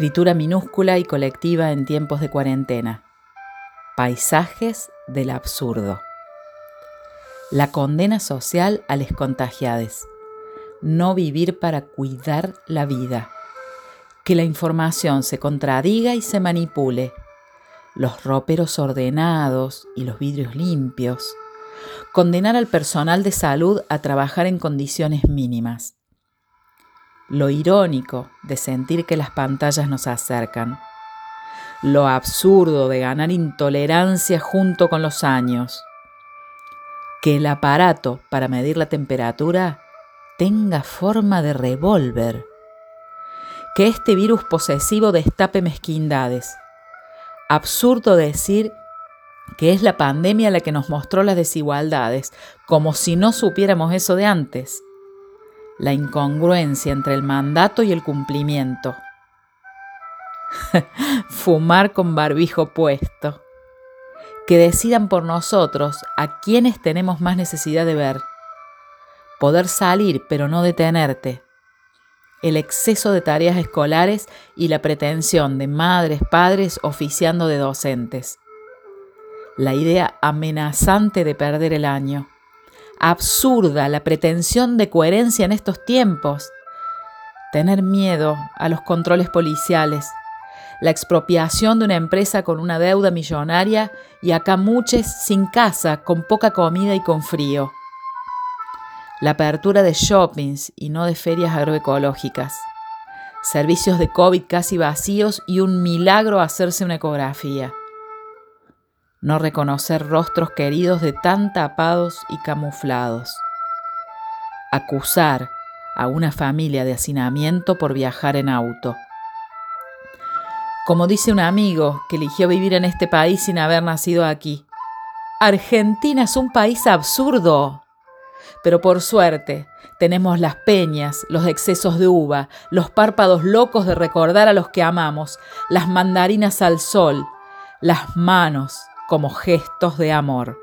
Escritura minúscula y colectiva en tiempos de cuarentena. Paisajes del absurdo. La condena social a les contagiades. No vivir para cuidar la vida. Que la información se contradiga y se manipule. Los roperos ordenados y los vidrios limpios. Condenar al personal de salud a trabajar en condiciones mínimas lo irónico de sentir que las pantallas nos acercan, lo absurdo de ganar intolerancia junto con los años, que el aparato para medir la temperatura tenga forma de revólver, que este virus posesivo destape mezquindades. Absurdo decir que es la pandemia la que nos mostró las desigualdades, como si no supiéramos eso de antes la incongruencia entre el mandato y el cumplimiento. Fumar con barbijo puesto. Que decidan por nosotros a quienes tenemos más necesidad de ver. Poder salir pero no detenerte. El exceso de tareas escolares y la pretensión de madres, padres oficiando de docentes. La idea amenazante de perder el año absurda la pretensión de coherencia en estos tiempos. Tener miedo a los controles policiales, la expropiación de una empresa con una deuda millonaria y acá muchos sin casa, con poca comida y con frío. La apertura de shoppings y no de ferias agroecológicas. Servicios de COVID casi vacíos y un milagro hacerse una ecografía no reconocer rostros queridos de tan tapados y camuflados, acusar a una familia de hacinamiento por viajar en auto. Como dice un amigo que eligió vivir en este país sin haber nacido aquí, Argentina es un país absurdo. Pero por suerte, tenemos las peñas, los excesos de uva, los párpados locos de recordar a los que amamos, las mandarinas al sol, las manos como gestos de amor.